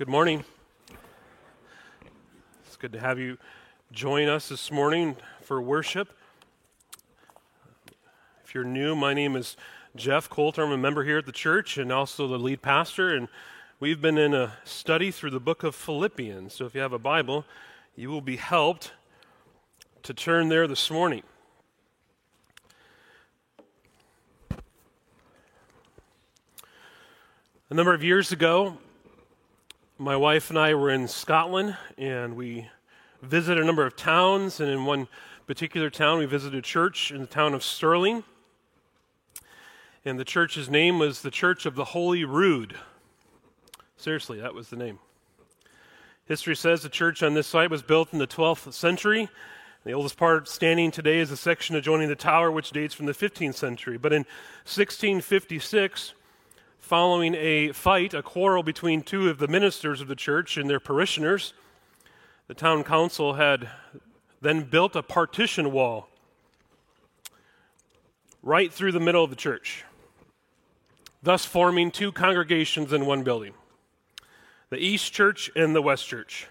Good morning. It's good to have you join us this morning for worship. If you're new, my name is Jeff Coulter. I'm a member here at the church and also the lead pastor. And we've been in a study through the book of Philippians. So if you have a Bible, you will be helped to turn there this morning. A number of years ago, my wife and I were in Scotland and we visited a number of towns. And in one particular town, we visited a church in the town of Stirling. And the church's name was the Church of the Holy Rood. Seriously, that was the name. History says the church on this site was built in the 12th century. The oldest part standing today is a section adjoining the tower, which dates from the 15th century. But in 1656, following a fight, a quarrel between two of the ministers of the church and their parishioners. The town council had then built a partition wall right through the middle of the church, thus forming two congregations in one building the East Church and the West Church,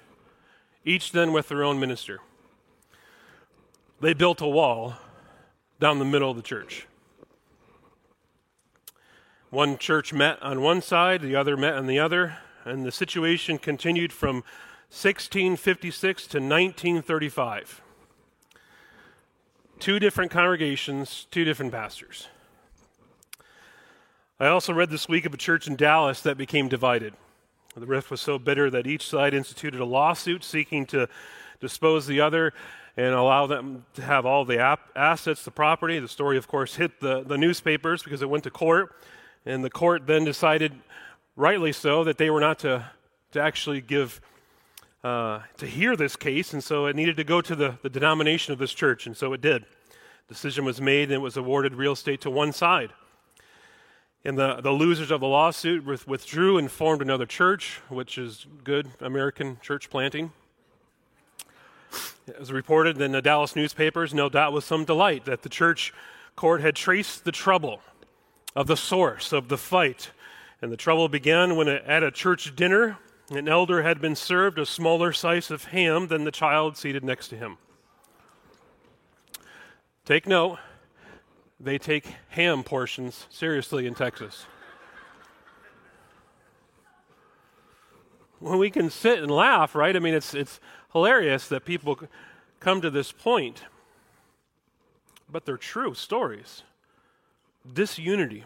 each then with their own minister. They built a wall down the middle of the church. One church met on one side, the other met on the other, and the situation continued from 1656 to 1935. Two different congregations, two different pastors. I also read this week of a church in Dallas that became divided. The rift was so bitter that each side instituted a lawsuit seeking to dispose the other and allow them to have all the ap- assets, the property. The story, of course, hit the, the newspapers because it went to court. And the court then decided, rightly so, that they were not to, to actually give, uh, to hear this case. And so it needed to go to the, the denomination of this church. And so it did. Decision was made and it was awarded real estate to one side. And the, the losers of the lawsuit withdrew and formed another church, which is good American church planting. It was reported in the Dallas newspapers, no doubt with some delight, that the church court had traced the trouble of the source of the fight. And the trouble began when, at a church dinner, an elder had been served a smaller slice of ham than the child seated next to him. Take note, they take ham portions seriously in Texas. When we can sit and laugh, right? I mean, it's, it's hilarious that people come to this point, but they're true stories disunity.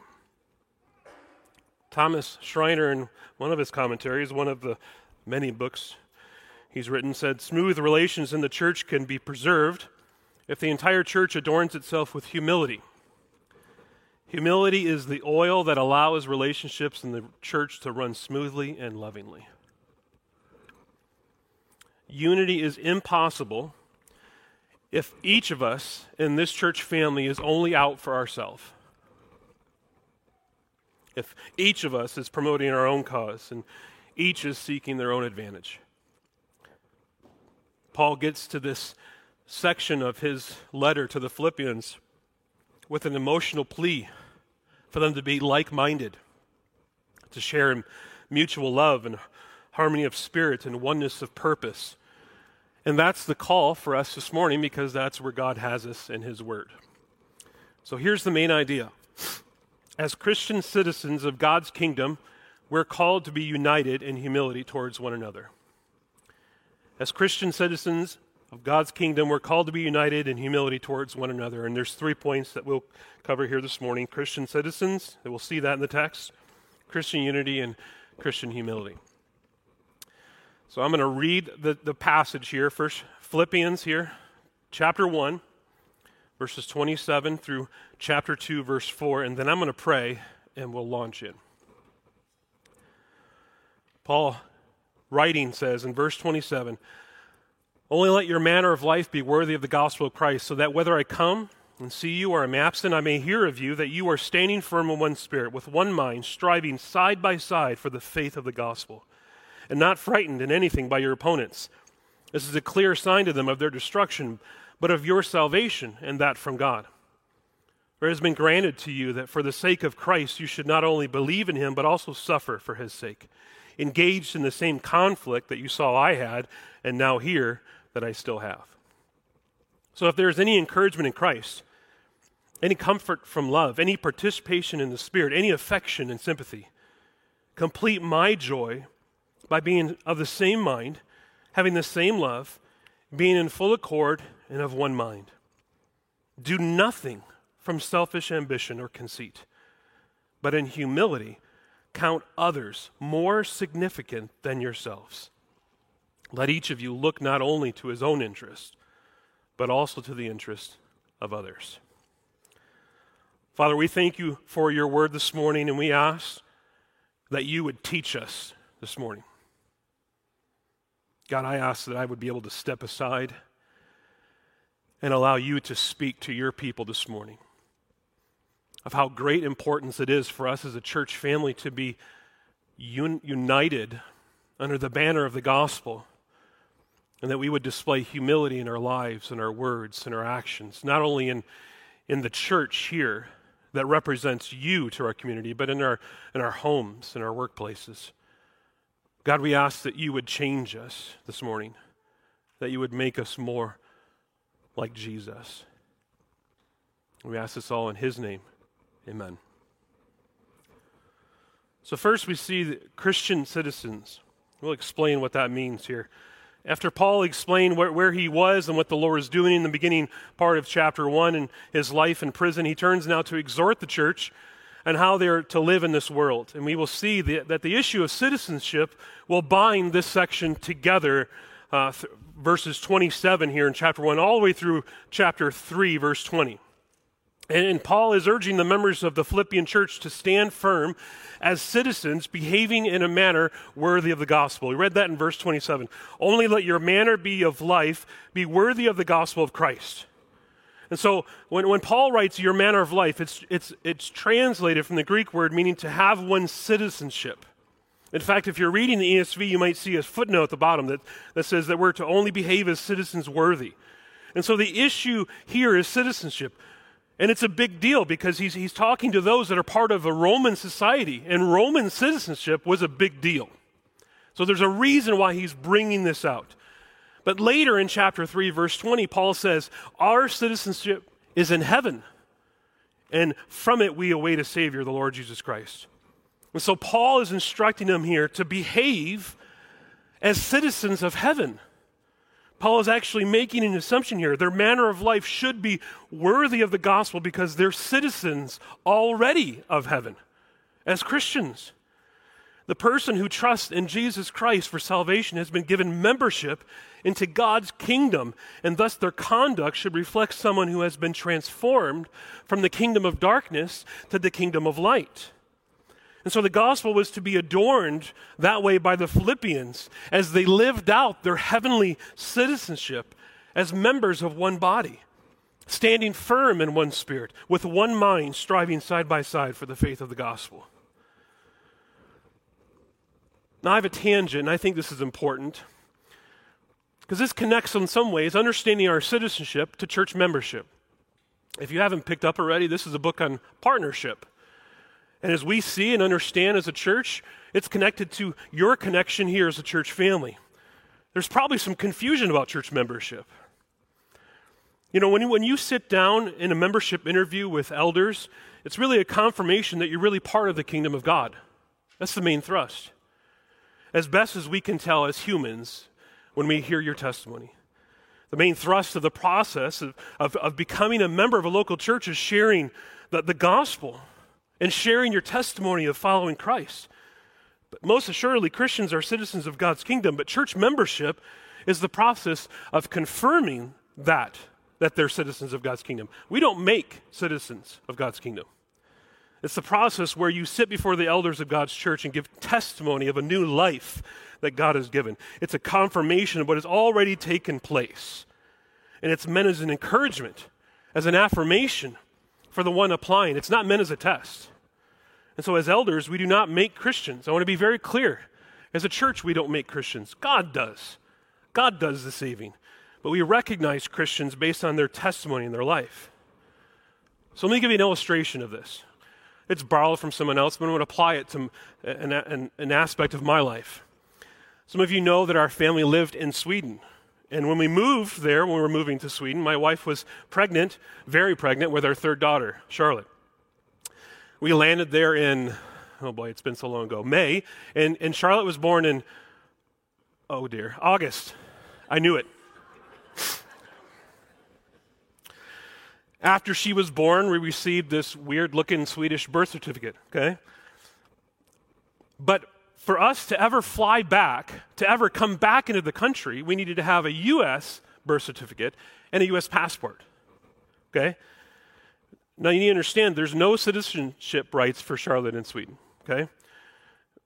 Thomas Schreiner, in one of his commentaries, one of the many books he's written, said smooth relations in the church can be preserved if the entire church adorns itself with humility. Humility is the oil that allows relationships in the church to run smoothly and lovingly. Unity is impossible if each of us in this church family is only out for ourselves if each of us is promoting our own cause and each is seeking their own advantage. Paul gets to this section of his letter to the Philippians with an emotional plea for them to be like minded, to share in mutual love and harmony of spirit and oneness of purpose. And that's the call for us this morning because that's where God has us in His Word. So here's the main idea as Christian citizens of God's kingdom, we're called to be united in humility towards one another. As Christian citizens of God's kingdom, we're called to be united in humility towards one another. And there's three points that we'll cover here this morning Christian citizens, we'll see that in the text, Christian unity, and Christian humility. So I'm going to read the, the passage here, first Philippians here, chapter 1 verses 27 through chapter 2, verse 4, and then I'm going to pray and we'll launch in. Paul, writing, says in verse 27 Only let your manner of life be worthy of the gospel of Christ, so that whether I come and see you or am absent, I may hear of you that you are standing firm in one spirit, with one mind, striving side by side for the faith of the gospel, and not frightened in anything by your opponents. This is a clear sign to them of their destruction but of your salvation, and that from God. For it has been granted to you that for the sake of Christ you should not only believe in him, but also suffer for his sake, engaged in the same conflict that you saw I had, and now hear that I still have. So if there's any encouragement in Christ, any comfort from love, any participation in the Spirit, any affection and sympathy, complete my joy by being of the same mind, having the same love, being in full accord and of one mind. Do nothing from selfish ambition or conceit, but in humility count others more significant than yourselves. Let each of you look not only to his own interest, but also to the interest of others. Father, we thank you for your word this morning, and we ask that you would teach us this morning. God, I ask that I would be able to step aside and allow you to speak to your people this morning of how great importance it is for us as a church family to be un- united under the banner of the gospel and that we would display humility in our lives and our words and our actions, not only in, in the church here that represents you to our community, but in our, in our homes, in our workplaces. God, we ask that you would change us this morning, that you would make us more like Jesus. We ask this all in his name. Amen. So, first we see Christian citizens. We'll explain what that means here. After Paul explained where, where, he was and what the Lord is doing in the beginning part of chapter 1 and his life in prison, he turns now to exhort the church and how they're to live in this world. And we will see the, that the issue of citizenship will bind this section together, uh, th- verses 27 here in chapter 1, all the way through chapter 3, verse 20. And Paul is urging the members of the Philippian church to stand firm as citizens, behaving in a manner worthy of the gospel. We read that in verse 27. Only let your manner be of life be worthy of the gospel of Christ. And so when, when Paul writes your manner of life, it's, it's, it's translated from the Greek word meaning to have one's citizenship. In fact, if you're reading the ESV, you might see a footnote at the bottom that, that says that we're to only behave as citizens worthy. And so the issue here is citizenship. And it's a big deal because he's, he's talking to those that are part of a Roman society, and Roman citizenship was a big deal. So there's a reason why he's bringing this out. But later in chapter 3, verse 20, Paul says, Our citizenship is in heaven, and from it we await a Savior, the Lord Jesus Christ. And so Paul is instructing them here to behave as citizens of heaven. Paul is actually making an assumption here. Their manner of life should be worthy of the gospel because they're citizens already of heaven as Christians. The person who trusts in Jesus Christ for salvation has been given membership into God's kingdom, and thus their conduct should reflect someone who has been transformed from the kingdom of darkness to the kingdom of light. And so the gospel was to be adorned that way by the Philippians as they lived out their heavenly citizenship as members of one body, standing firm in one spirit, with one mind, striving side by side for the faith of the gospel. Now, I have a tangent, and I think this is important because this connects in some ways understanding our citizenship to church membership. If you haven't picked up already, this is a book on partnership. And as we see and understand as a church, it's connected to your connection here as a church family. There's probably some confusion about church membership. You know, when you, when you sit down in a membership interview with elders, it's really a confirmation that you're really part of the kingdom of God. That's the main thrust. As best as we can tell as humans when we hear your testimony. The main thrust of the process of, of, of becoming a member of a local church is sharing the, the gospel and sharing your testimony of following Christ. But most assuredly, Christians are citizens of God's kingdom, but church membership is the process of confirming that, that they're citizens of God's kingdom. We don't make citizens of God's kingdom. It's the process where you sit before the elders of God's church and give testimony of a new life that God has given. It's a confirmation of what has already taken place. And it's meant as an encouragement, as an affirmation for the one applying. It's not meant as a test. And so, as elders, we do not make Christians. I want to be very clear. As a church, we don't make Christians. God does. God does the saving. But we recognize Christians based on their testimony and their life. So, let me give you an illustration of this. It's borrowed from someone else, but I'm going to apply it to an, an, an aspect of my life. Some of you know that our family lived in Sweden. And when we moved there, when we were moving to Sweden, my wife was pregnant, very pregnant, with our third daughter, Charlotte. We landed there in, oh boy, it's been so long ago, May. And, and Charlotte was born in, oh dear, August. I knew it. After she was born, we received this weird looking Swedish birth certificate, okay? But for us to ever fly back, to ever come back into the country, we needed to have a U.S. birth certificate and a U.S. passport, okay? Now you need to understand there's no citizenship rights for Charlotte in Sweden, okay?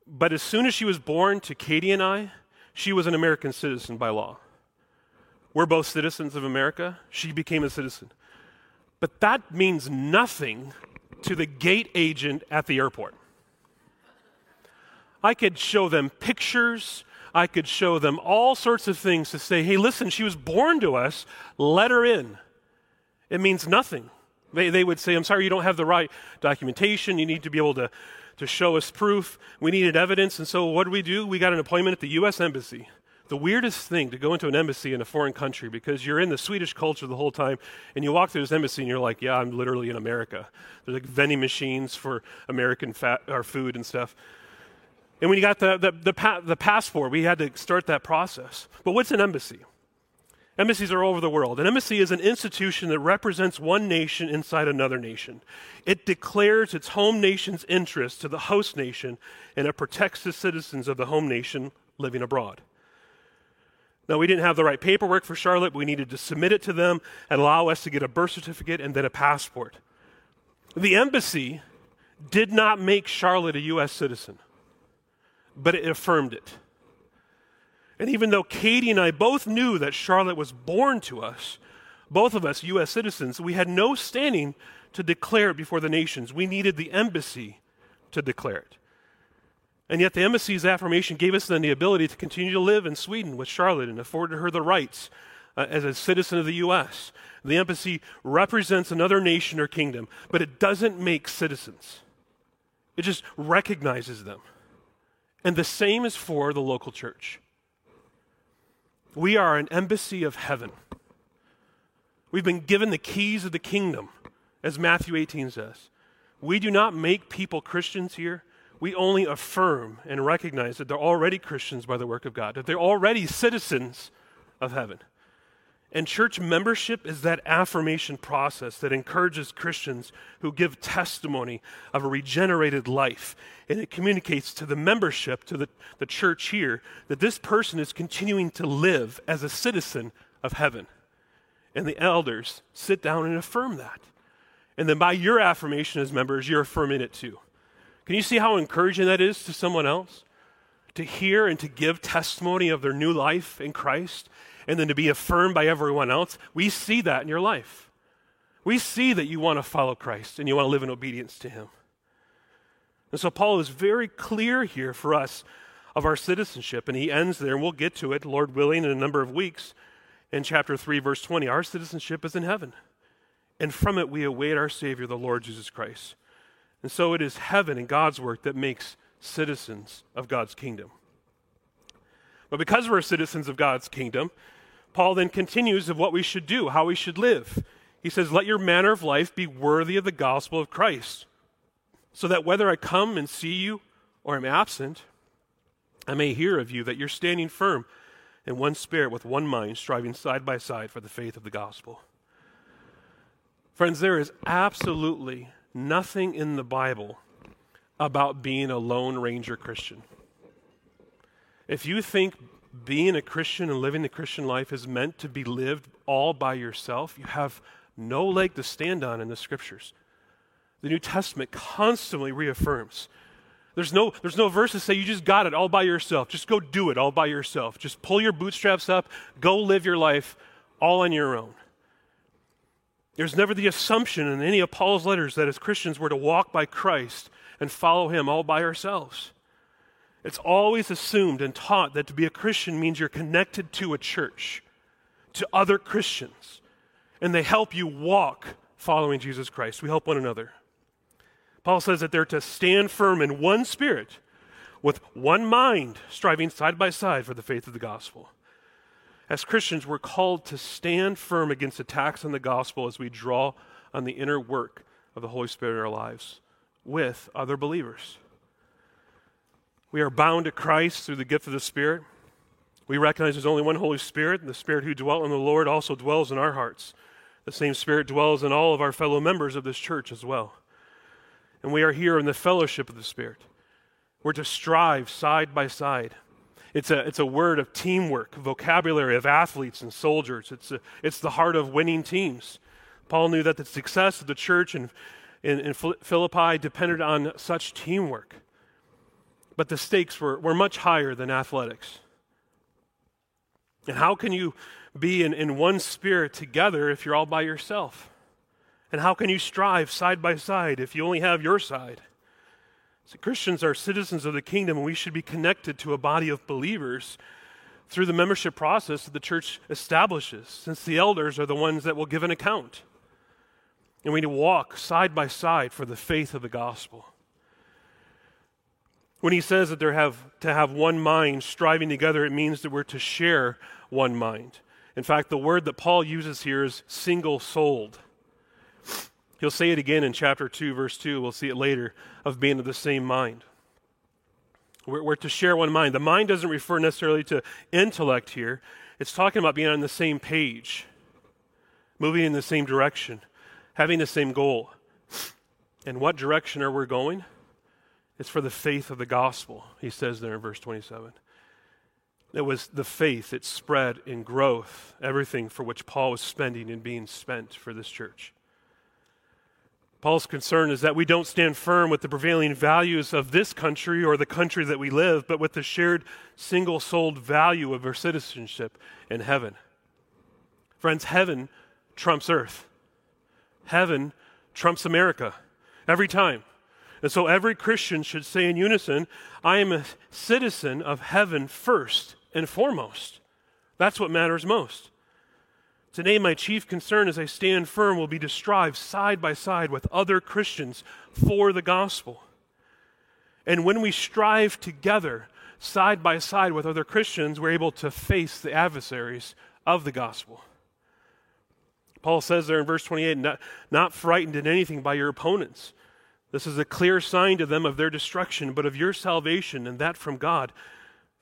But as soon as she was born to Katie and I, she was an American citizen by law. We're both citizens of America. She became a citizen. But that means nothing to the gate agent at the airport. I could show them pictures. I could show them all sorts of things to say, hey, listen, she was born to us. Let her in. It means nothing. They, they would say, I'm sorry, you don't have the right documentation. You need to be able to, to show us proof. We needed evidence. And so what did we do? We got an appointment at the U.S. Embassy the weirdest thing to go into an embassy in a foreign country because you're in the Swedish culture the whole time and you walk through this embassy and you're like, yeah, I'm literally in America. There's like vending machines for American fat food and stuff. And when you got the, the, the, pa- the passport, we had to start that process. But what's an embassy? Embassies are all over the world. An embassy is an institution that represents one nation inside another nation. It declares its home nation's interest to the host nation, and it protects the citizens of the home nation living abroad. Now, we didn't have the right paperwork for Charlotte. But we needed to submit it to them and allow us to get a birth certificate and then a passport. The embassy did not make Charlotte a U.S. citizen, but it affirmed it. And even though Katie and I both knew that Charlotte was born to us, both of us U.S. citizens, we had no standing to declare it before the nations. We needed the embassy to declare it. And yet, the embassy's affirmation gave us then the ability to continue to live in Sweden with Charlotte and afforded her the rights uh, as a citizen of the U.S. The embassy represents another nation or kingdom, but it doesn't make citizens, it just recognizes them. And the same is for the local church. We are an embassy of heaven. We've been given the keys of the kingdom, as Matthew 18 says. We do not make people Christians here we only affirm and recognize that they're already Christians by the work of God, that they're already citizens of heaven. And church membership is that affirmation process that encourages Christians who give testimony of a regenerated life. And it communicates to the membership, to the, the church here, that this person is continuing to live as a citizen of heaven. And the elders sit down and affirm that. And then by your affirmation as members, you're affirming it too. Can you see how encouraging that is to someone else? To hear and to give testimony of their new life in Christ and then to be affirmed by everyone else. We see that in your life. We see that you want to follow Christ and you want to live in obedience to Him. And so Paul is very clear here for us of our citizenship, and he ends there, and we'll get to it, Lord willing, in a number of weeks, in chapter 3, verse 20. Our citizenship is in heaven, and from it we await our Savior, the Lord Jesus Christ and so it is heaven and God's work that makes citizens of God's kingdom. But because we're citizens of God's kingdom, Paul then continues of what we should do, how we should live. He says, Let your manner of life be worthy of the gospel of Christ, so that whether I come and see you or am absent, I may hear of you that you're standing firm in one spirit with one mind, striving side by side for the faith of the gospel. Friends, there is absolutely nothing in the Bible about being a Lone Ranger Christian. If you think being a Christian and living the Christian life is meant to be lived all by yourself, you have no leg to stand on in the scriptures. The New Testament constantly reaffirms. There's no, there's no verse to say you just got it all by yourself. Just go do it all by yourself. Just pull your bootstraps up, go live your life all on your own. There's never the assumption in any of Paul's letters that as Christians we're to walk by Christ and follow him all by ourselves. It's always assumed and taught that to be a Christian means you're connected to a church, to other Christians, and they help you walk following Jesus Christ. We help one another. Paul says that they're to stand firm in one spirit, with one mind, striving side by side for the faith of the gospel. As Christians, we're called to stand firm against attacks on the gospel as we draw on the inner work of the Holy Spirit in our lives with other believers. We are bound to Christ through the gift of the Spirit. We recognize there's only one Holy Spirit, and the Spirit who dwelt in the Lord also dwells in our hearts. The same Spirit dwells in all of our fellow members of this church as well. And we are here in the fellowship of the Spirit. We're to strive side by side. It's a, it's a word of teamwork, vocabulary of athletes and soldiers. It's, a, it's the heart of winning teams. Paul knew that the success of the church in, in, in Philippi depended on such teamwork. But the stakes were, were much higher than athletics. And how can you be in, in one spirit together if you're all by yourself? And how can you strive side by side if you only have your side? So Christians are citizens of the kingdom, and we should be connected to a body of believers through the membership process that the church establishes, since the elders are the ones that will give an account. And we need to walk side by side for the faith of the gospel. When he says that they have to have one mind striving together, it means that we're to share one mind. In fact, the word that Paul uses here is single souled. He'll say it again in chapter 2, verse 2. We'll see it later of being of the same mind. We're, we're, to share one mind. The mind doesn't refer necessarily to intellect here, it's talking about being on the same page, moving in the same direction, having the same goal. And what direction are we going? It's for the faith of the gospel, he says there in verse 27. It was the faith, it spread in growth, everything for which Paul was spending and being spent for this church. Paul's concern is that we don't stand firm with the prevailing values of this country or the country that we live, but with the shared single souled value of our citizenship in heaven. Friends, heaven trumps earth. Heaven trumps America every time. And so every Christian should say in unison, I am a citizen of heaven first and foremost. That's what matters most. Today, my chief concern as I stand firm will be to strive side by side with other Christians for the gospel. And when we strive together, side by side with other Christians, we're able to face the adversaries of the gospel. Paul says there in verse 28 not, not frightened in anything by your opponents. This is a clear sign to them of their destruction, but of your salvation, and that from God.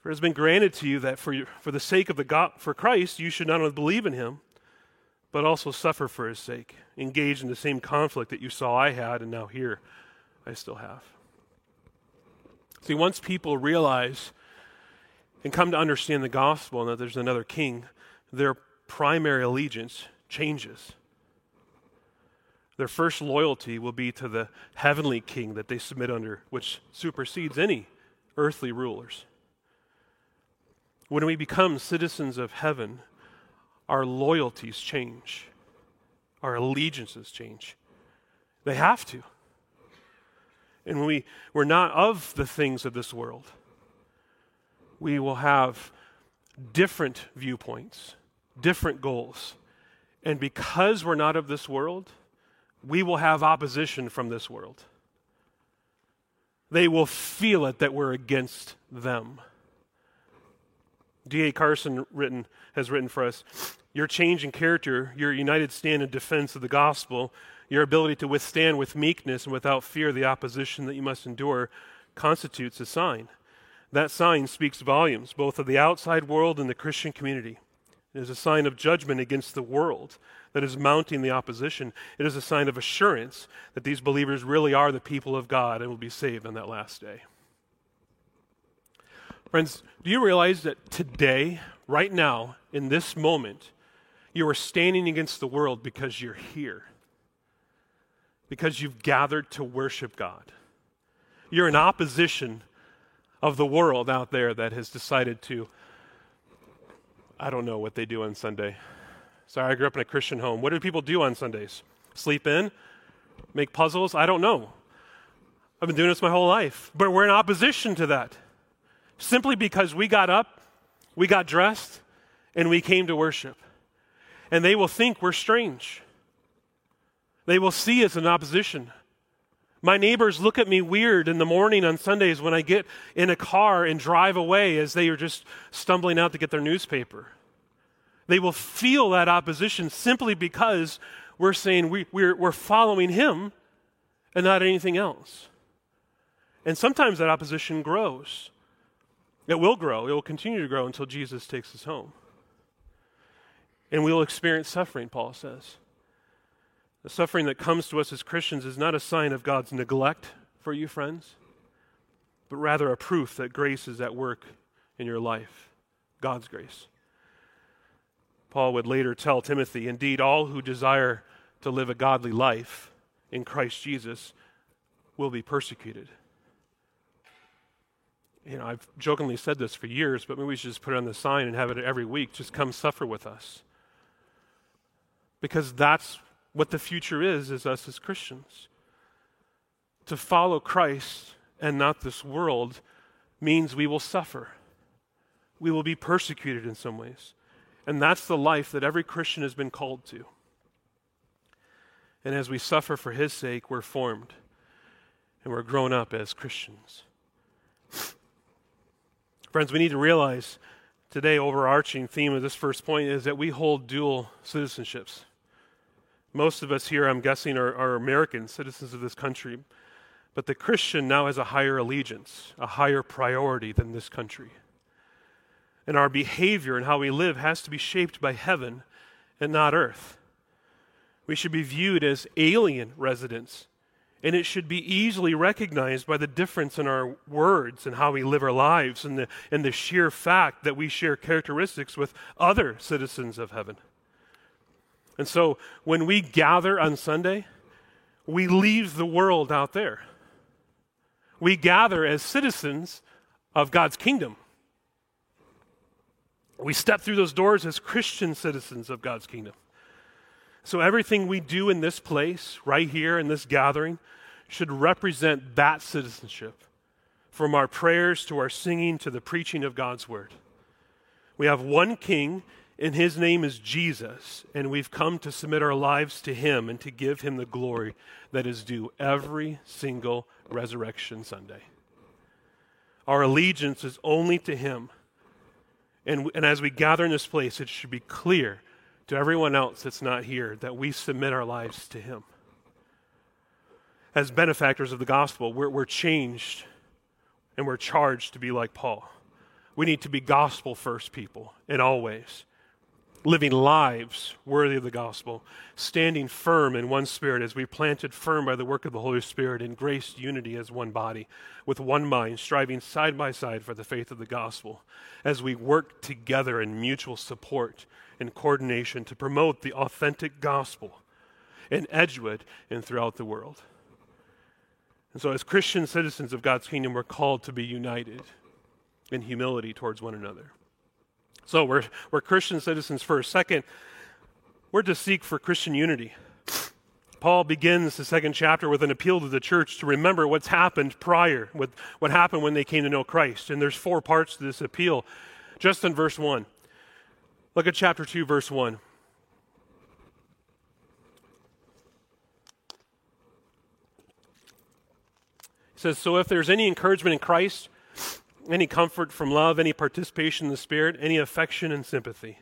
For it has been granted to you that for, for the sake of the God, for Christ, you should not only believe in him, but also suffer for his sake, engage in the same conflict that you saw I had and now hear I still have. See, once people realize and come to understand the gospel and that there's another king, their primary allegiance changes. Their first loyalty will be to the heavenly king that they submit under, which supersedes any earthly rulers. When we become citizens of heaven, our loyalties change, our allegiances change. They have to. And when we, we're not of the things of this world, we will have different viewpoints, different goals. And because we're not of this world, we will have opposition from this world. They will feel it that we're against them. D.A. Carson written, has written for us Your change in character, your united stand in defense of the gospel, your ability to withstand with meekness and without fear the opposition that you must endure constitutes a sign. That sign speaks volumes, both of the outside world and the Christian community. It is a sign of judgment against the world that is mounting the opposition. It is a sign of assurance that these believers really are the people of God and will be saved on that last day. Friends, do you realize that today, right now, in this moment, you are standing against the world because you're here? Because you've gathered to worship God. You're in opposition of the world out there that has decided to, I don't know what they do on Sunday. Sorry, I grew up in a Christian home. What do people do on Sundays? Sleep in? Make puzzles? I don't know. I've been doing this my whole life. But we're in opposition to that simply because we got up, we got dressed, and we came to worship. And they will think we're strange. They will see us in opposition. My neighbors look at me weird in the morning on Sundays when I get in a car and drive away as they are just stumbling out to get their newspaper. They will feel that opposition simply because we're saying we, we're, we're following Him and not anything else. And sometimes that opposition grows. It will grow, it will continue to grow until Jesus takes us home. And we will experience suffering, Paul says. The suffering that comes to us as Christians is not a sign of God's neglect for you, friends, but rather a proof that grace is at work in your life God's grace. Paul would later tell Timothy, Indeed, all who desire to live a godly life in Christ Jesus will be persecuted. You know, I've jokingly said this for years, but maybe we should just put it on the sign and have it every week. Just come suffer with us. Because that's what the future is, is us as Christians. To follow Christ and not this world means we will suffer. We will be persecuted in some ways. And that's the life that every Christian has been called to. And as we suffer for his sake, we're formed and we're grown up as Christians. Friends, we need to realize today, overarching theme of this first point is that we hold dual citizenships. Most of us here, I'm guessing, are, are American citizens of this country. But the Christian now has a higher allegiance, a higher priority than this country. And our behavior and how we live has to be shaped by heaven and not earth. We should be viewed as alien residents, and it should be easily recognized by the difference in our words and how we live our lives and the, and the sheer fact that we share characteristics with other citizens of heaven. And so when we gather on Sunday, we leave the world out there. We gather as citizens of God's kingdom. We step through those doors as Christian citizens of God's kingdom. So everything we do in this place, right here in this gathering, should represent that citizenship from our prayers to our singing to the preaching of God's word. We have one king and his name is Jesus, and we've come to submit our lives to him and to give him the glory that is due every single resurrection Sunday. Our allegiance is only to him. And, and as we gather in this place, it should be clear to everyone else that's not here that we submit our lives to him. As benefactors of the gospel, we're, we're changed and we're charged to be like Paul. We need to be gospel first people in all ways living lives worthy of the gospel, standing firm in one spirit as we planted firm by the work of the Holy Spirit in grace unity as one body, with one mind, striving side by side for the faith of the gospel, as we work together in mutual support and coordination to promote the authentic gospel in Edgewood and throughout the world. And so, as Christian citizens of God's kingdom, we're called to be united in humility towards one another. So we're, we're Christian citizens first. Second, we're to seek for Christian unity. Paul begins the second chapter with an appeal to the church to remember what's happened prior, with what happened when they came to know Christ. And there's four parts to this appeal, just in verse 1. Look at chapter 2, verse 1. He says, So if there's any encouragement in Christ, any comfort from love, any participation in the Spirit, any affection and sympathy.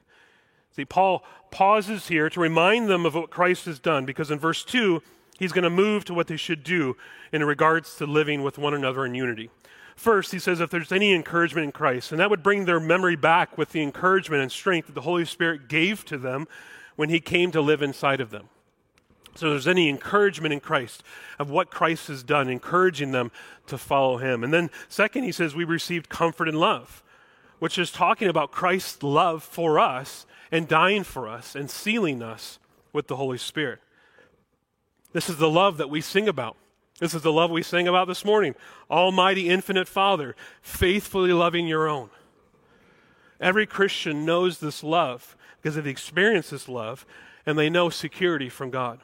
See, Paul pauses here to remind them of what Christ has done because in verse 2, he's going to move to what they should do in regards to living with one another in unity. First, he says if there's any encouragement in Christ, and that would bring their memory back with the encouragement and strength that the Holy Spirit gave to them when he came to live inside of them. So there's any encouragement in Christ of what Christ has done, encouraging them to follow him. And then, second, he says, we received comfort and love, which is talking about Christ's love for us and dying for us and sealing us with the Holy Spirit. This is the love that we sing about. This is the love we sang about this morning. Almighty, infinite Father, faithfully loving your own. Every Christian knows this love because they've experienced this love and they know security from God.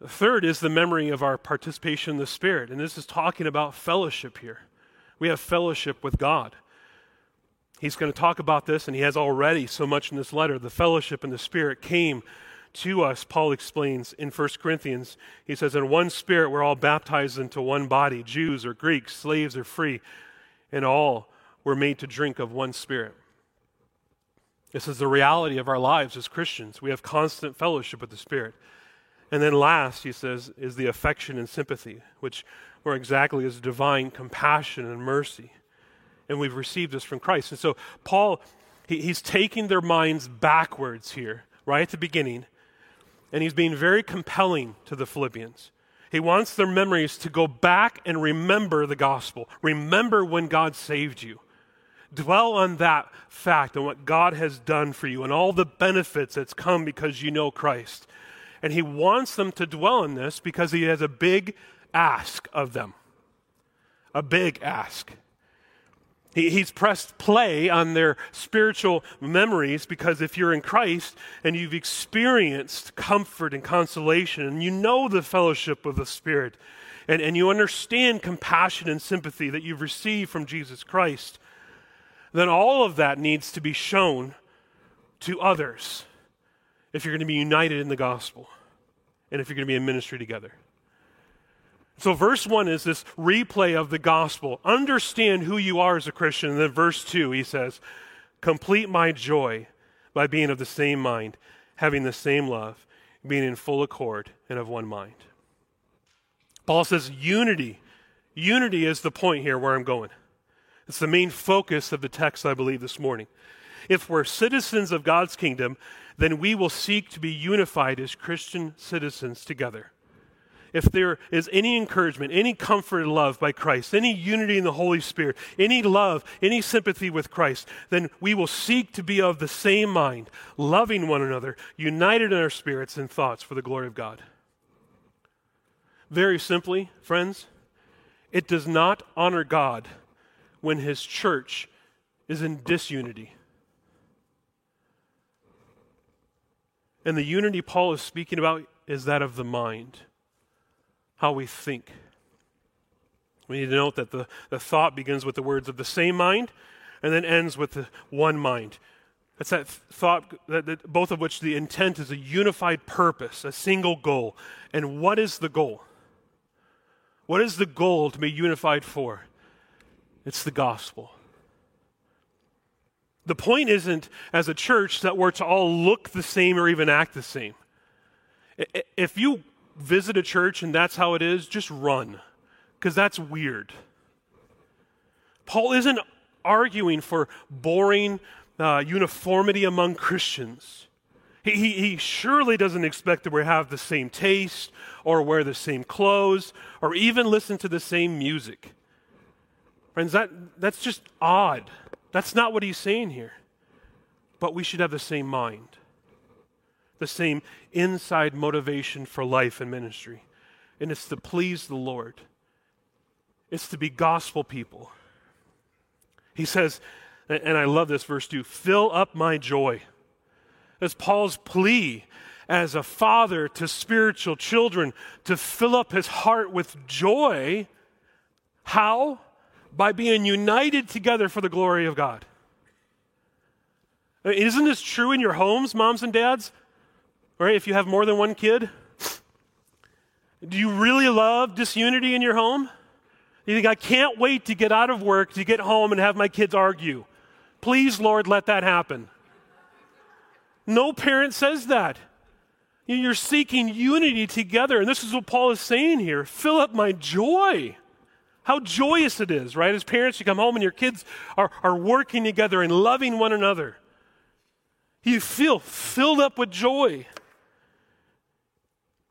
The third is the memory of our participation in the Spirit. And this is talking about fellowship here. We have fellowship with God. He's going to talk about this, and he has already so much in this letter. The fellowship in the Spirit came to us, Paul explains in 1 Corinthians. He says, In one spirit, we're all baptized into one body Jews or Greeks, slaves or free, and all were made to drink of one spirit. This is the reality of our lives as Christians. We have constant fellowship with the Spirit. And then last, he says, is the affection and sympathy, which more exactly is divine compassion and mercy. And we've received this from Christ. And so Paul, he, he's taking their minds backwards here, right at the beginning, and he's being very compelling to the Philippians. He wants their memories to go back and remember the gospel. Remember when God saved you. Dwell on that fact and what God has done for you and all the benefits that's come because you know Christ. And he wants them to dwell on this because he has a big ask of them. A big ask. He, he's pressed play on their spiritual memories because if you're in Christ and you've experienced comfort and consolation and you know the fellowship of the Spirit and, and you understand compassion and sympathy that you've received from Jesus Christ, then all of that needs to be shown to others if you're going to be united in the gospel and if you're going to be in ministry together. So, verse 1 is this replay of the gospel. Understand who you are as a Christian. And then, verse 2, he says, Complete my joy by being of the same mind, having the same love, being in full accord and of one mind. Paul says, Unity. Unity is the point here where I'm going. It's the main focus of the text, I believe, this morning. If we're citizens of God's kingdom, then we will seek to be unified as Christian citizens together if there is any encouragement, any comfort and love by Christ, any unity in the Holy Spirit, any love, any sympathy with Christ, then we will seek to be of the same mind, loving one another, united in our spirits and thoughts for the glory of God. Very simply, friends, it does not honor God when his church is in disunity. And the unity Paul is speaking about is that of the mind how we think. We need to note that the, the thought begins with the words of the same mind and then ends with the one mind. That's that thought, that, that, both of which the intent is a unified purpose, a single goal. And what is the goal? What is the goal to be unified for? It's the gospel. The point isn't, as a church, that we're to all look the same or even act the same. If you visit a church and that's how it is, just run, because that's weird. Paul isn't arguing for boring uh, uniformity among Christians. He, he, he, surely doesn't expect that we have the same taste or wear the same clothes or even listen to the same music. Friends, that, that's just odd. That's not what he's saying here. But we should have the same mind the same inside motivation for life and ministry. And it's to please the Lord, it's to be gospel people. He says, and I love this verse too fill up my joy. As Paul's plea as a father to spiritual children to fill up his heart with joy. How? By being united together for the glory of God. Isn't this true in your homes, moms and dads? Right? If you have more than one kid, do you really love disunity in your home? You think, I can't wait to get out of work, to get home, and have my kids argue. Please, Lord, let that happen. No parent says that. You're seeking unity together. And this is what Paul is saying here fill up my joy. How joyous it is, right? As parents, you come home and your kids are, are working together and loving one another. You feel filled up with joy.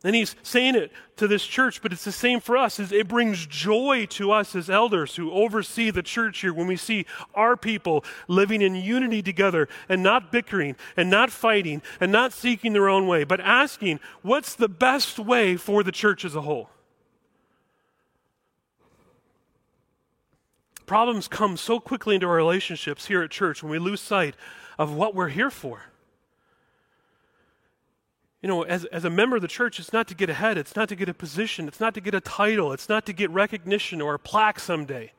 And he's saying it to this church, but it's the same for us. It brings joy to us as elders who oversee the church here when we see our people living in unity together and not bickering and not fighting and not seeking their own way, but asking what's the best way for the church as a whole. Problems come so quickly into our relationships here at church when we lose sight of what we're here for. You know, as, as a member of the church, it's not to get ahead, it's not to get a position, it's not to get a title, it's not to get recognition or a plaque someday.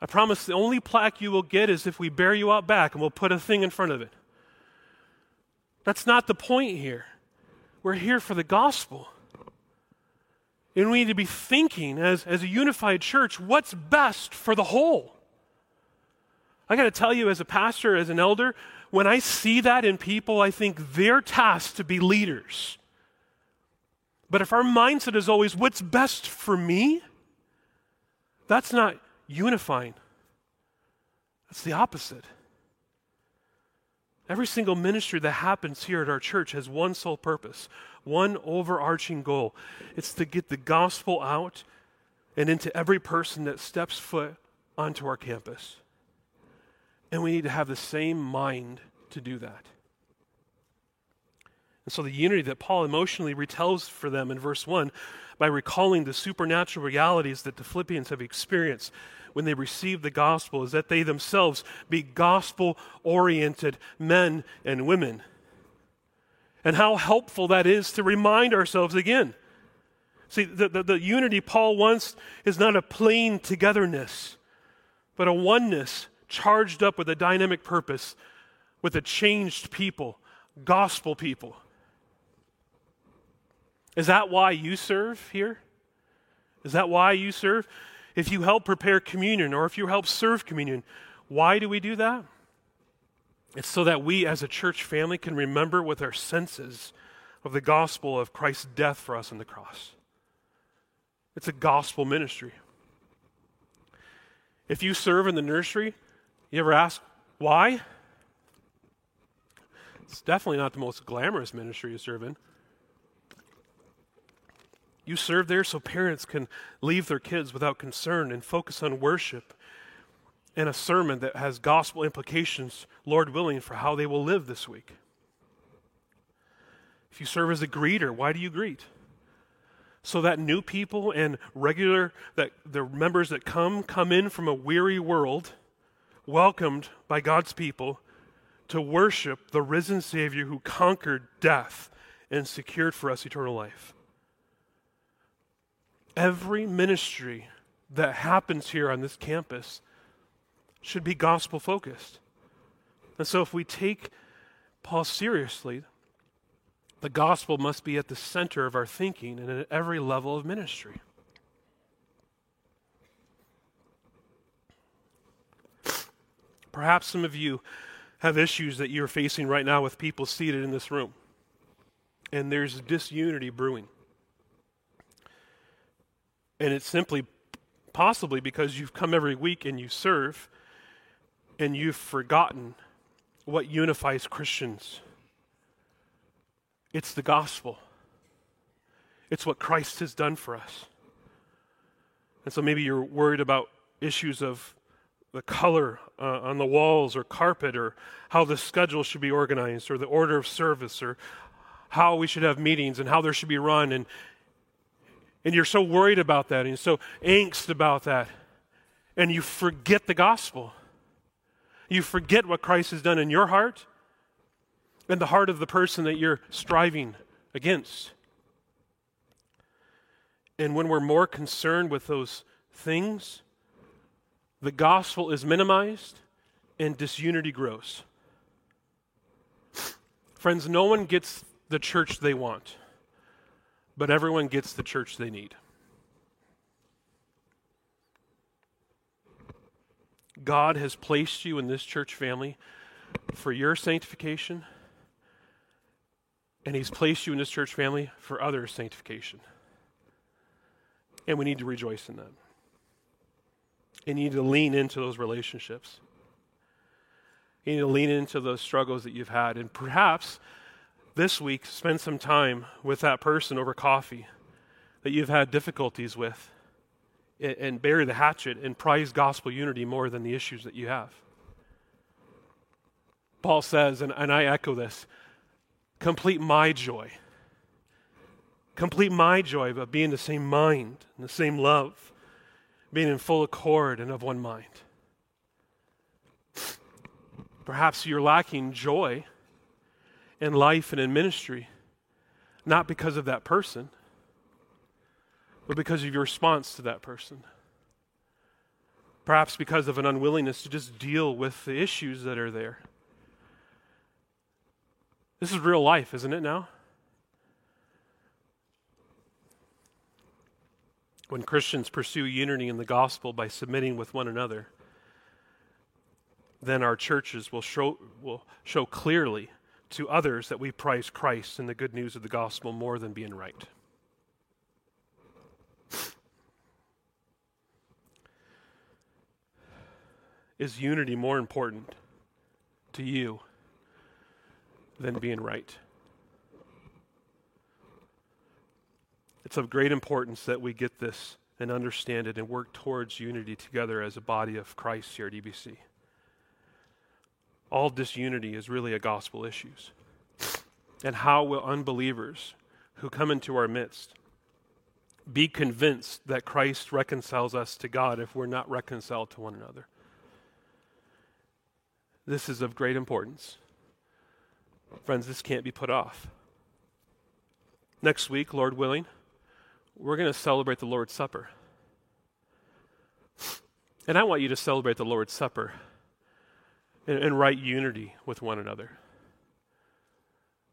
I promise the only plaque you will get is if we bear you out back and we'll put a thing in front of it. That's not the point here. We're here for the gospel. And we need to be thinking as, as a unified church what's best for the whole. I got to tell you, as a pastor, as an elder, when I see that in people, I think they're tasked to be leaders. But if our mindset is always what's best for me, that's not unifying. That's the opposite. Every single ministry that happens here at our church has one sole purpose, one overarching goal. It's to get the gospel out and into every person that steps foot onto our campus. And we need to have the same mind to do that. And so the unity that Paul emotionally retells for them in verse 1 by recalling the supernatural realities that the Philippians have experienced when they receive the gospel is that they themselves be gospel oriented men and women. And how helpful that is to remind ourselves again. See, the, the, the unity Paul wants is not a plain togetherness, but a oneness charged up with a dynamic purpose, with a changed people, gospel people. Is that why you serve here? Is that why you serve? If you help prepare communion or if you help serve communion. Why do we do that? It's so that we as a church family can remember with our senses of the gospel of Christ's death for us on the cross. It's a gospel ministry. If you serve in the nursery, you ever ask why? It's definitely not the most glamorous ministry you serve in. You serve there so parents can leave their kids without concern and focus on worship and a sermon that has gospel implications, Lord willing, for how they will live this week. If you serve as a greeter, why do you greet? So that new people and regular that the members that come come in from a weary world, welcomed by God's people to worship the risen Savior who conquered death and secured for us eternal life every ministry that happens here on this campus should be gospel focused. And so, if we take Paul seriously, the gospel must be at the center of our thinking and at every level of ministry. Perhaps some of you have issues that you're facing right now with people seated in this room, and there's disunity brewing. And it's simply possibly because you've come every week and you serve and you've forgotten what unifies Christians. It's the gospel, it's what Christ has done for us. And so maybe you're worried about issues of the color uh, on the walls or carpet or how the schedule should be organized or the order of service or how we should have meetings and how there should be run and and you're so worried about that and you're so angst about that. And you forget the gospel. You forget what Christ has done in your heart and the heart of the person that you're striving against. And when we're more concerned with those things, the gospel is minimized and disunity grows. Friends, no one gets the church they want but everyone gets the church they need. God has placed you in this church family for your sanctification, and He's placed you in this church family for other sanctification. And we need to rejoice in that. And you need to lean into those relationships. You need to lean into those struggles that you've had. And perhaps this week, spend some time with that person over coffee that you've had difficulties with and, bury the hatchet and prize gospel unity more than the issues that you have. Paul says, and, and I echo this complete my joy. Complete my joy of being the same mind and the same love, being in full accord and of one mind. Perhaps you're lacking joy in life and in ministry, not because of that person, but because of your response to that person. Perhaps because of an unwillingness to just deal with the issues that are there. This is real life, isn't it now? When Christians pursue unity in the gospel by submitting with one another, then our churches will show, will show clearly to others that we prize Christ and the good news of the gospel more than being right. Is unity more important to you than being right? It's of great importance that we get this and understand it and work towards unity together as a body of Christ here at EBC. All disunity is really a gospel issue. And how will unbelievers who come into our midst be convinced that Christ reconciles us to God if we're not reconciled to one another? This is of great importance. Friends, this can't be put off. Next week, Lord willing, we're going to celebrate the Lord's Supper. And I want you to celebrate the Lord's Supper in, in right unity with one another.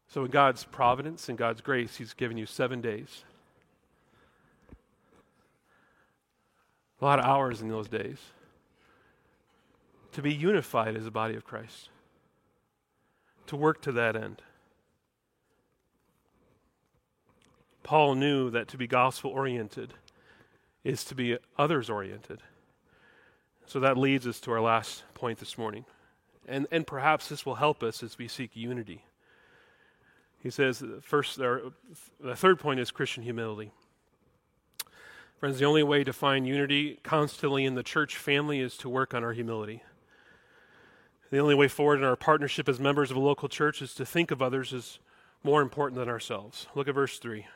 So, in God's providence and God's grace, He's given you seven days. A lot of hours in those days to be unified as a body of Christ, to work to that end. Paul knew that to be gospel oriented is to be others oriented. So that leads us to our last point this morning. And, and perhaps this will help us as we seek unity. He says, uh, first, uh, the third point is Christian humility. Friends, the only way to find unity constantly in the church family is to work on our humility. The only way forward in our partnership as members of a local church is to think of others as more important than ourselves. Look at verse 3.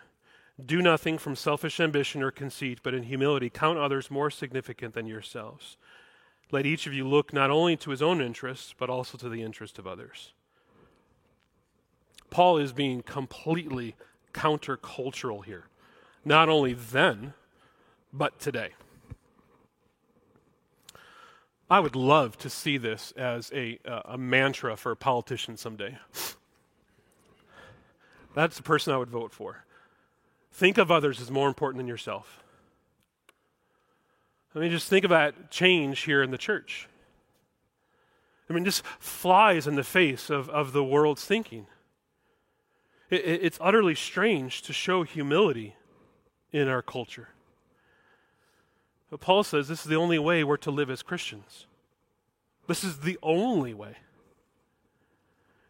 Do nothing from selfish ambition or conceit, but in humility count others more significant than yourselves. Let each of you look not only to his own interests, but also to the interest of others. Paul is being completely countercultural here, not only then, but today. I would love to see this as a, uh, a mantra for a politician someday. That's the person I would vote for. Think of others as more important than yourself. I mean, just think about change here in the church. I mean, just flies in the face of, of the world's thinking. It, it, it's utterly strange to show humility in our culture. But Paul says this is the only way we're to live as Christians. This is the only way.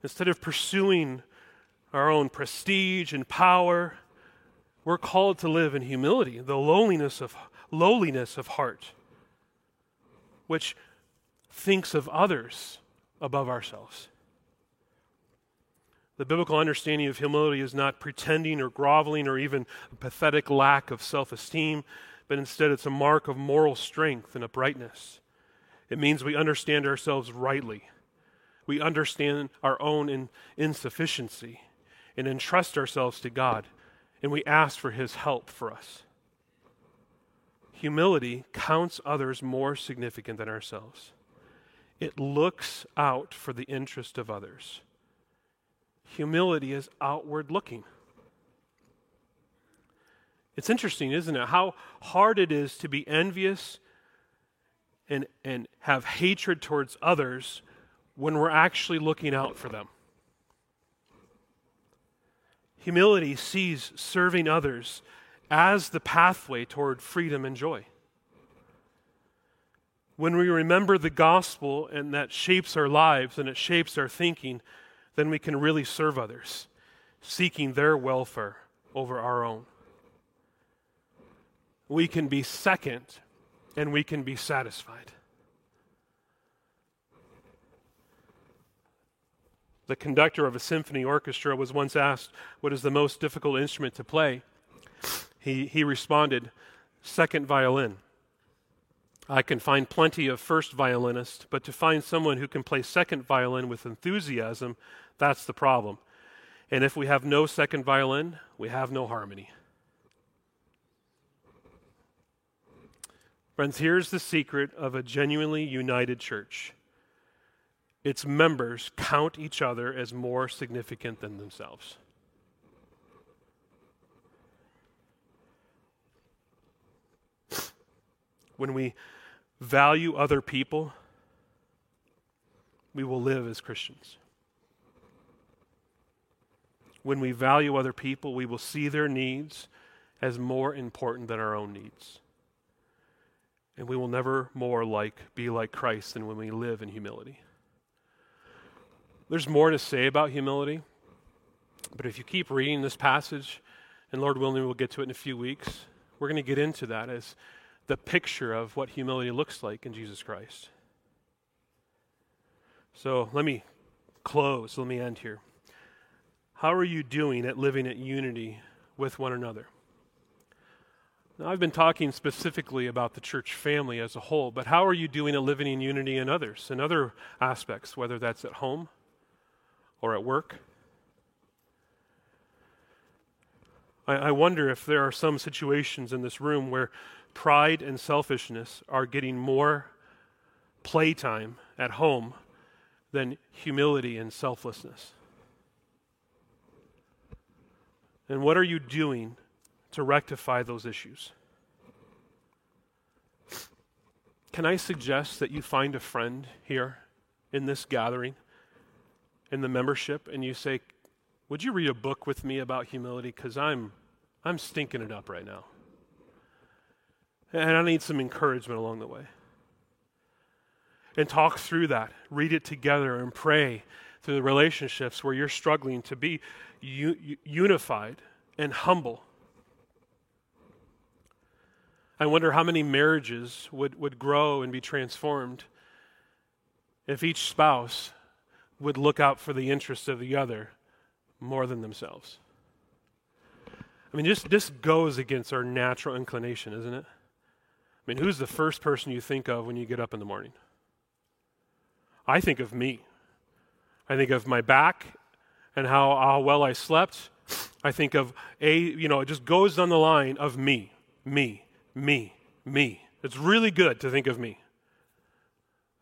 Instead of pursuing our own prestige and power, we're called to live in humility, the lowliness of lowliness of heart, which thinks of others above ourselves. The biblical understanding of humility is not pretending or groveling or even a pathetic lack of self esteem but instead it's a mark of moral strength and uprightness. It means we understand ourselves rightly. We understand our own in, insufficiency and entrust ourselves to God, and we ask for His help for us. Humility counts others more significant than ourselves. It looks out for the interest of others. Humility is outward looking. It's interesting, isn't it? How hard it is to be envious and, and have hatred towards others when we're actually looking out for them. Humility sees serving others as the pathway toward freedom and joy. When we remember the gospel and that shapes our lives and it shapes our thinking, then we can really serve others, seeking their welfare over our own we can be second and we can be satisfied. The conductor of a symphony orchestra was once asked, What is the most difficult instrument to play? He, he responded, Second violin. I can find plenty of first violinists, but to find someone who can play second violin with enthusiasm, that's the problem. And if we have no second violin, we have no harmony. Friends, here's the secret of a genuinely united church its members count each other as more significant than themselves. When we value other people, we will live as Christians. When we value other people, we will see their needs as more important than our own needs. And we will never more like be like Christ than when we live in humility. There's more to say about humility, but if you keep reading this passage, and Lord willing, we'll get to it in a few weeks, we're going to get into that as the picture of what humility looks like in Jesus Christ. So let me close, let me end here. How are you doing at living at unity with one another? Now, I've been talking specifically about the church family as a whole, but how are you doing at living in unity in others, in other aspects, whether that's at home or at work? I, I wonder if there are some situations in this room where pride and selfishness are getting more playtime at home than humility and selflessness. And what are you doing to rectify those issues? Can I suggest that you find a friend here in this gathering, in the membership, and you say, Would you read a book with me about humility? Because I'm, I'm stinking it up right now. And I need some encouragement along the way. And talk through that, read it together, and pray through the relationships where you're struggling to be u- unified and humble. I wonder how many marriages would, would grow and be transformed if each spouse would look out for the interests of the other more than themselves. I mean, just this goes against our natural inclination, isn't it? I mean, who's the first person you think of when you get up in the morning? I think of me. I think of my back and how, how well I slept. I think of a, you know, it just goes down the line of me, me, me, me. It's really good to think of me.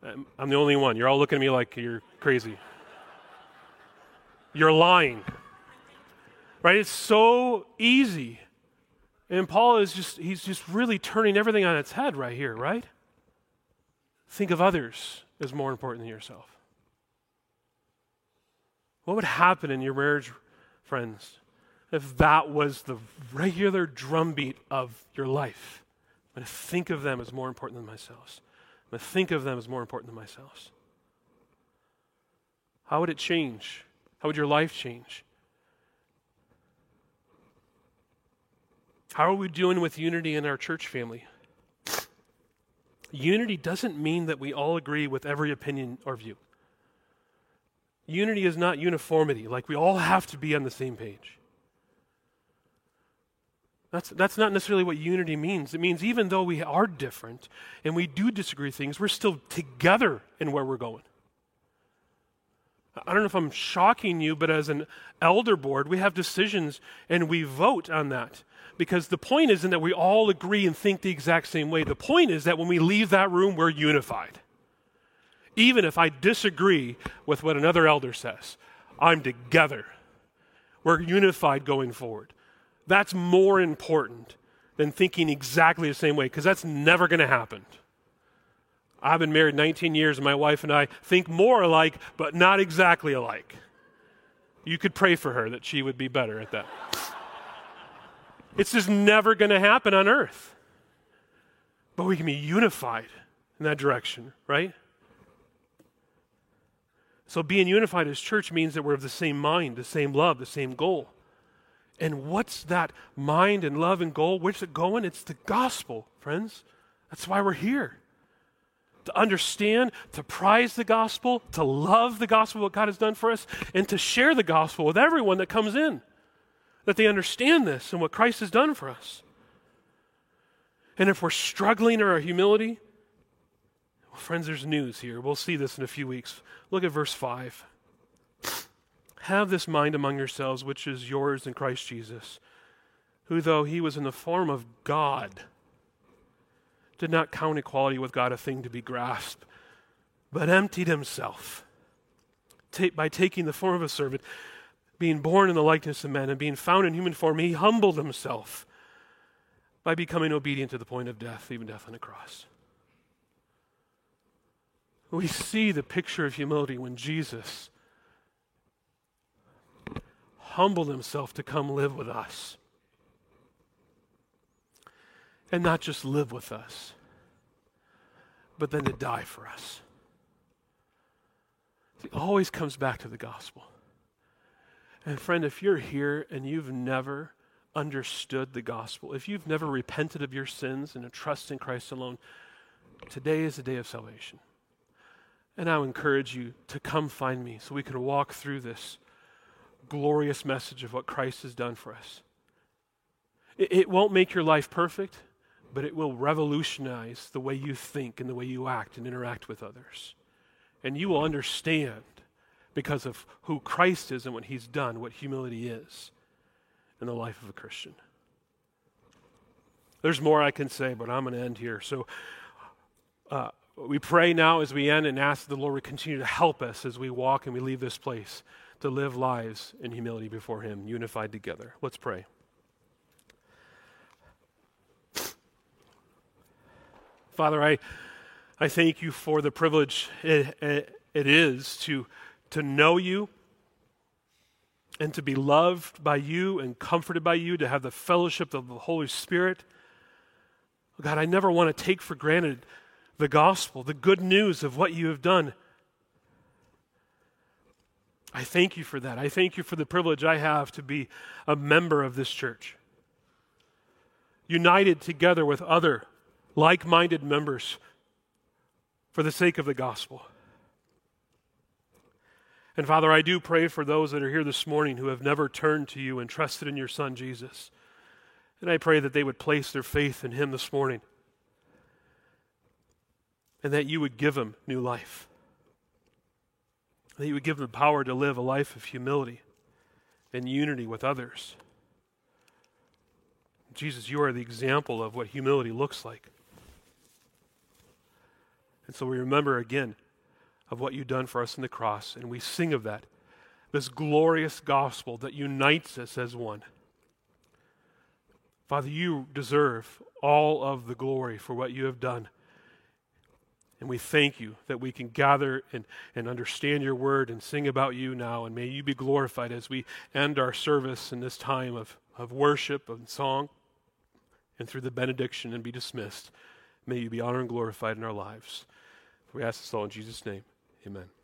I'm the only one. You're all looking at me like you're crazy. You're lying. Right? It's so easy. And Paul is just, he's just really turning everything on its head right here, right? Think of others as more important than yourself. What would happen in your marriage, friends, if that was the regular drumbeat of your life? I'm going to think of them as more important than myself. I'm going to think of them as more important than myself. How would it change? How would your life change? How are we doing with unity in our church family? Unity doesn't mean that we all agree with every opinion or view. Unity is not uniformity, like we all have to be on the same page. That's, that's not necessarily what unity means. It means even though we are different and we do disagree things, we're still together in where we're going. I don't know if I'm shocking you, but as an elder board, we have decisions and we vote on that. Because the point isn't that we all agree and think the exact same way. The point is that when we leave that room, we're unified. Even if I disagree with what another elder says, I'm together. We're unified going forward. That's more important than thinking exactly the same way, because that's never going to happen. I've been married 19 years, and my wife and I think more alike, but not exactly alike. You could pray for her that she would be better at that. it's just never going to happen on earth. But we can be unified in that direction, right? So being unified as church means that we're of the same mind, the same love, the same goal. And what's that mind and love and goal? Where's it going? It's the gospel, friends. That's why we're here. To understand, to prize the gospel, to love the gospel, what God has done for us, and to share the gospel with everyone that comes in. That they understand this and what Christ has done for us. And if we're struggling in our humility, well, friends, there's news here. We'll see this in a few weeks. Look at verse 5. Have this mind among yourselves, which is yours in Christ Jesus, who, though he was in the form of God, did not count equality with God a thing to be grasped, but emptied himself by taking the form of a servant, being born in the likeness of men, and being found in human form, he humbled himself by becoming obedient to the point of death, even death on a cross. We see the picture of humility when Jesus humbled himself to come live with us. And not just live with us, but then to die for us. It always comes back to the gospel. And friend, if you're here and you've never understood the gospel, if you've never repented of your sins and trust in Christ alone, today is the day of salvation. And I encourage you to come find me so we can walk through this glorious message of what Christ has done for us. It, it, won't make your life perfect, but it will revolutionize the way you think and the way you act and interact with others. And you will understand because of who Christ is and what he's done, what humility is in the life of a Christian. There's more I can say, but I'm going to end here. So uh, we pray now as we end and ask the Lord to continue to help us as we walk and we leave this place to live lives in humility before Him, unified together. Let's pray. Father, I, I thank you for the privilege it, it, it is to, to know you and to be loved by you and comforted by you, to have the fellowship of the Holy Spirit. God, I never want to take for granted the gospel, the good news of what you have done. I thank you for that. I thank you for the privilege I have to be a member of this church, united together with other like minded members for the sake of the gospel. And Father, I do pray for those that are here this morning who have never turned to you and trusted in your Son, Jesus. And I pray that they would place their faith in him this morning and that you would give them new life. That you would give them the power to live a life of humility and unity with others. Jesus, you are the example of what humility looks like. And so we remember again of what you've done for us in the cross, and we sing of that, this glorious gospel that unites us as one. Father, you deserve all of the glory for what you have done. And we thank you that we can gather and, and understand your word and sing about you now. And may you be glorified as we end our service in this time of, of worship and song and through the benediction and be dismissed. May you be honored and glorified in our lives. We ask this all in Jesus' name. Amen.